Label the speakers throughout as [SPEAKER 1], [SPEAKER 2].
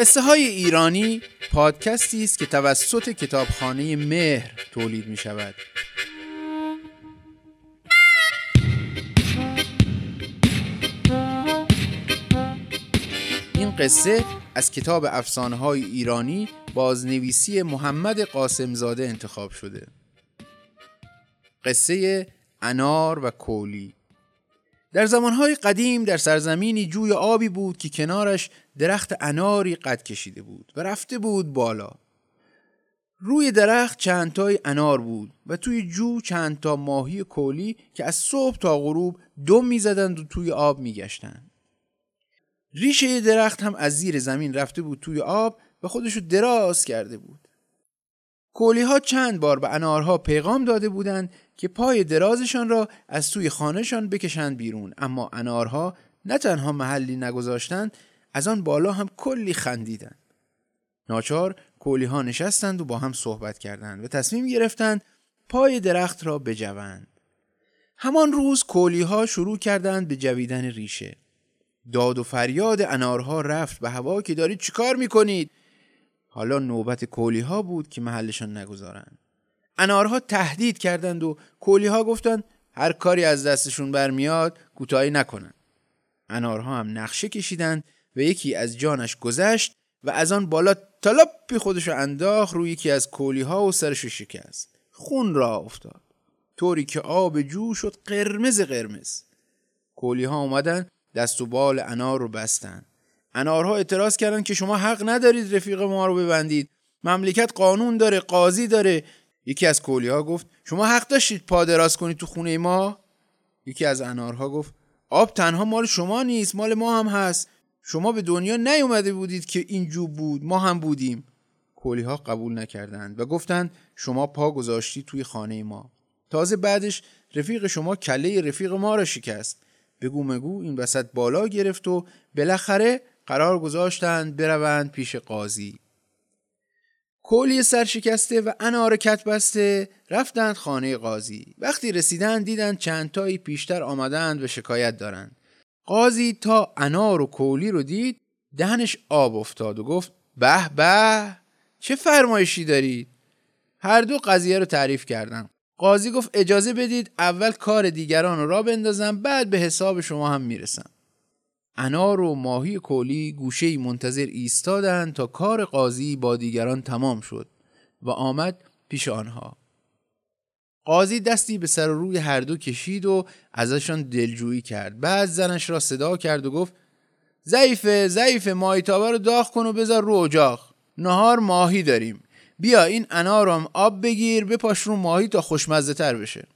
[SPEAKER 1] قصه های ایرانی پادکستی است که توسط کتابخانه مهر تولید می شود این قصه از کتاب افسانه های ایرانی بازنویسی محمد قاسمزاده انتخاب شده. قصه انار و کولی. در زمانهای قدیم در سرزمینی جوی آبی بود که کنارش درخت اناری قد کشیده بود و رفته بود بالا. روی درخت چند تای انار بود و توی جو چند تا ماهی کولی که از صبح تا غروب دم می‌زدند و توی آب میگشتند. ریشه درخت هم از زیر زمین رفته بود توی آب و خودشو دراز کرده بود. کولی ها چند بار به انارها پیغام داده بودند که پای درازشان را از توی خانهشان بکشند بیرون اما انارها نه تنها محلی نگذاشتند از آن بالا هم کلی خندیدند. ناچار کولی ها نشستند و با هم صحبت کردند و تصمیم گرفتند پای درخت را بجوند. همان روز کولی ها شروع کردند به جویدن ریشه. داد و فریاد انارها رفت به هوا که دارید چیکار می‌کنید؟ حالا نوبت کولی ها بود که محلشان نگذارند. انارها تهدید کردند و کولی ها گفتند هر کاری از دستشون برمیاد کوتاهی نکنند انارها هم نقشه کشیدند و یکی از جانش گذشت و از آن بالا تلپی خودشو انداخت روی یکی از کولی ها و سرش شکست. خون را افتاد. طوری که آب جو شد قرمز قرمز. کولی ها اومدن دست و بال انار رو بستن. انارها اعتراض کردند که شما حق ندارید رفیق ما رو ببندید. مملکت قانون داره قاضی داره. یکی از کولی ها گفت شما حق داشتید پا دراز کنید تو خونه ما؟ یکی از انارها گفت آب تنها مال شما نیست مال ما هم هست. شما به دنیا نیومده بودید که این جو بود ما هم بودیم. کولی ها قبول نکردند و گفتند شما پا گذاشتی توی خانه ما. تازه بعدش رفیق شما کله رفیق ما را شکست. بگو مگو این وسط بالا گرفت و بالاخره قرار گذاشتند بروند پیش قاضی. کولی سرشکسته و انار کت بسته رفتند خانه قاضی. وقتی رسیدند دیدند چند تایی پیشتر آمدند و شکایت دارند. قاضی تا انار و کولی رو دید دهنش آب افتاد و گفت به به چه فرمایشی دارید هر دو قضیه رو تعریف کردم قاضی گفت اجازه بدید اول کار دیگران رو را بندازم بعد به حساب شما هم می‌رسم. انار و ماهی کولی گوشه منتظر ایستادند تا کار قاضی با دیگران تمام شد و آمد پیش آنها. قاضی دستی به سر روی هر دو کشید و ازشان دلجویی کرد. بعد زنش را صدا کرد و گفت ضعیفه ضعیفه ماهیتابه رو داغ کن و بذار رو اجاق. نهار ماهی داریم. بیا این انار هم آب بگیر بپاش رو ماهی تا خوشمزه تر بشه.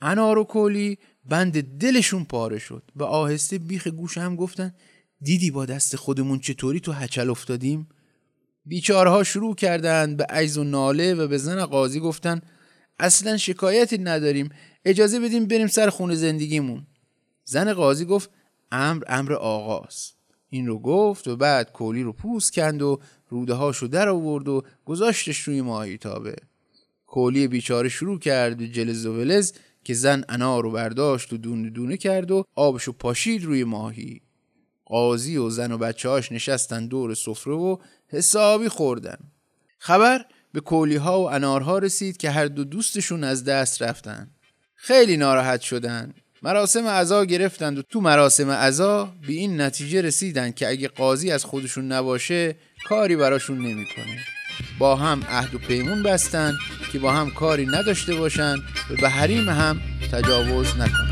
[SPEAKER 1] انار و کولی بند دلشون پاره شد. و آهسته بیخ گوش هم گفتن دیدی با دست خودمون چطوری تو هچل افتادیم؟ بیچارها شروع کردند به عیز و ناله و به زن قاضی گفتن اصلا شکایتی نداریم. اجازه بدیم بریم سر خونه زندگیمون. زن قاضی گفت امر امر آغاز. این رو گفت و بعد کولی رو پوست کند و روده هاشو در آورد و گذاشتش روی ماهی تابه. کولی بیچاره شروع کرد جلز و ولز که زن انار رو برداشت و دونه دونه کرد و آبشو پاشید روی ماهی. قاضی و زن و بچه هاش نشستن دور سفره و حسابی خوردن. خبر به کولی ها و انارها رسید که هر دو دوستشون از دست رفتن. خیلی ناراحت شدن. مراسم عزا گرفتند و تو مراسم عزا به این نتیجه رسیدن که اگه قاضی از خودشون نباشه کاری براشون نمی‌کنه. با هم عهد و پیمون بستن که با هم کاری نداشته باشن و به حریم هم تجاوز نکنند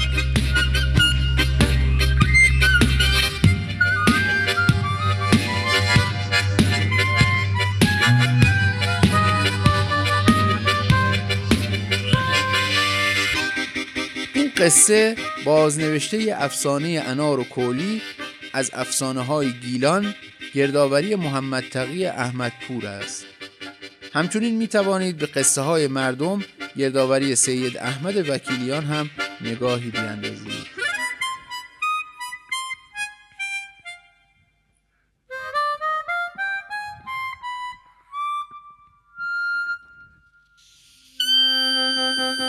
[SPEAKER 1] قصه بازنوشته افسانه انار و کولی از افسانه های گیلان گردآوری محمد تقی احمد پور است. همچنین می توانید به قصه های مردم گردآوری سید احمد وکیلیان هم نگاهی بیاندازید